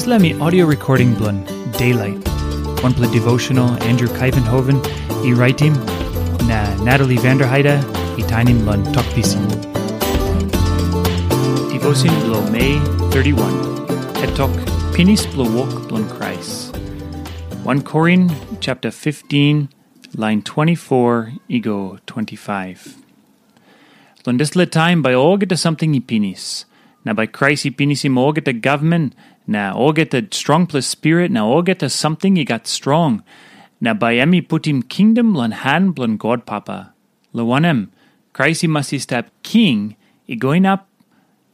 This me audio recording blun Daylight. One play devotional Andrew Kuyvenhoven, e writing na Natalie Vanderheide, e tainim blun talkpisin. Devotion blo May 31. Et talk Pinis blo walk blun Christ. 1 Korin chapter 15, line 24, ego 25. Lundisle time by all get something i pinis. Now by Christ i pinis him get the government. Now all get the strong plus spirit. Now all get the something he got strong. Now by emi put him kingdom lan han blun God papa. Lawanem, he must step king. I going up.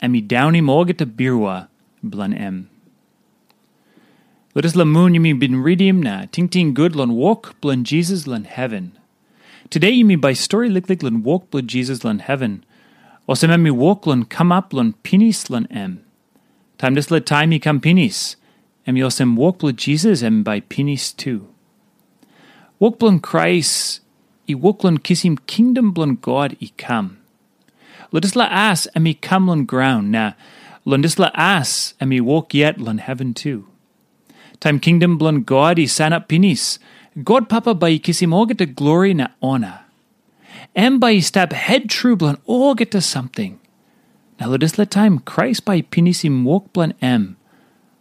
Emi down him all get the birwa blun em. Let us la moon yumi bin redeem na ting ting good lon walk blun Jesus lan heaven. Today you mean by story lik lik lun walk blun Jesus lan heaven. Osem em mi walk lun come up lun pinis lun em. Time this let time he come pinis. Em yosem walk blun Jesus em by pinis too. Walk blun Christ. I walk lun kiss him kingdom blun God i come. Let us la ass em mi come lun ground na. Lun dis la ass em mi walk yet lun heaven too. Time kingdom blun God i san up pinis. God Papa by kisim all get glory na honor. And by stab head true blun all get to something. Now let us let time Christ by pinisim walk blun m.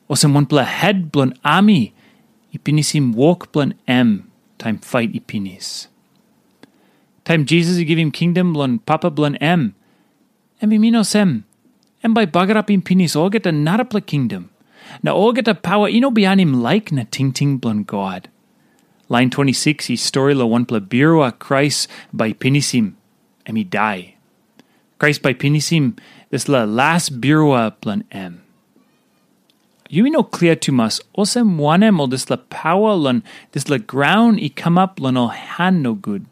Or some one bla head blun ami. ipinisim walk blun m Time fight ipinis. Time Jesus give him kingdom blun Papa blun em. Em mino sem. And by bugger up in pinis all get the narapla kingdom. Now all get the power ino him like na ting ting blun God. Line 26, he story la one Christ by pinisim, and he die. Christ by pinisim, this la last birua plan em. You know clear to mas, osem wanem ol this la power lan, this la ground i come up lan ol han no good.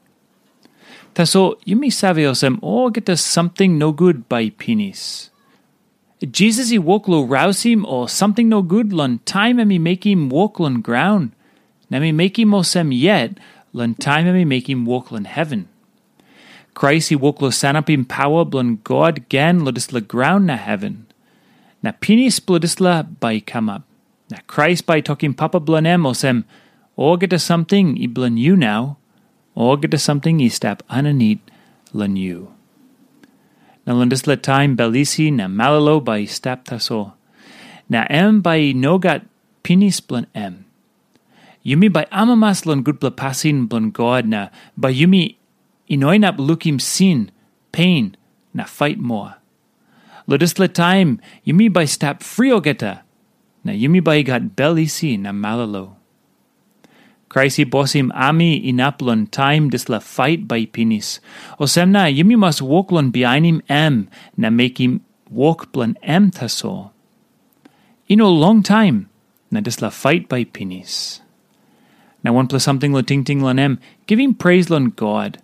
Taso, you me save osem, oh get us something no good by pinis. Jesus he walk lo rouse him or something no good lan time me make him walk lan ground. Na me make him osem yet, lan me make him walk lan heaven. Christ he walk lo sanapim power blan God gan lo dis la ground na heaven. Na pinis blodisla by come up. Na Christ by talking papa blanem osem, or get a something i you now, or get a something i step ananeat lan you. Na landis la time belisi na malalo by step taso. Na em by no nogat pinis blan em. Yumi by amamas lon good pasin blon God na by yumi inoinap lukim sin, pain, na fight more. Lodis le time yumi by stap frio geta, na yumi by got belly si na malalo. Christi bosim ami inaplon time dis la fight by pinis. Osemna yumi must walk lon behind him em na make him walk blon em taso. Ino long time na dis la fight by pinis. Now one plus something lo ting ting lon em, give him praise lon God.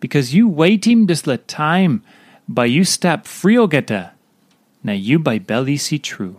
Because you wait him this la time, by you step frio geta, Now you by belly see true.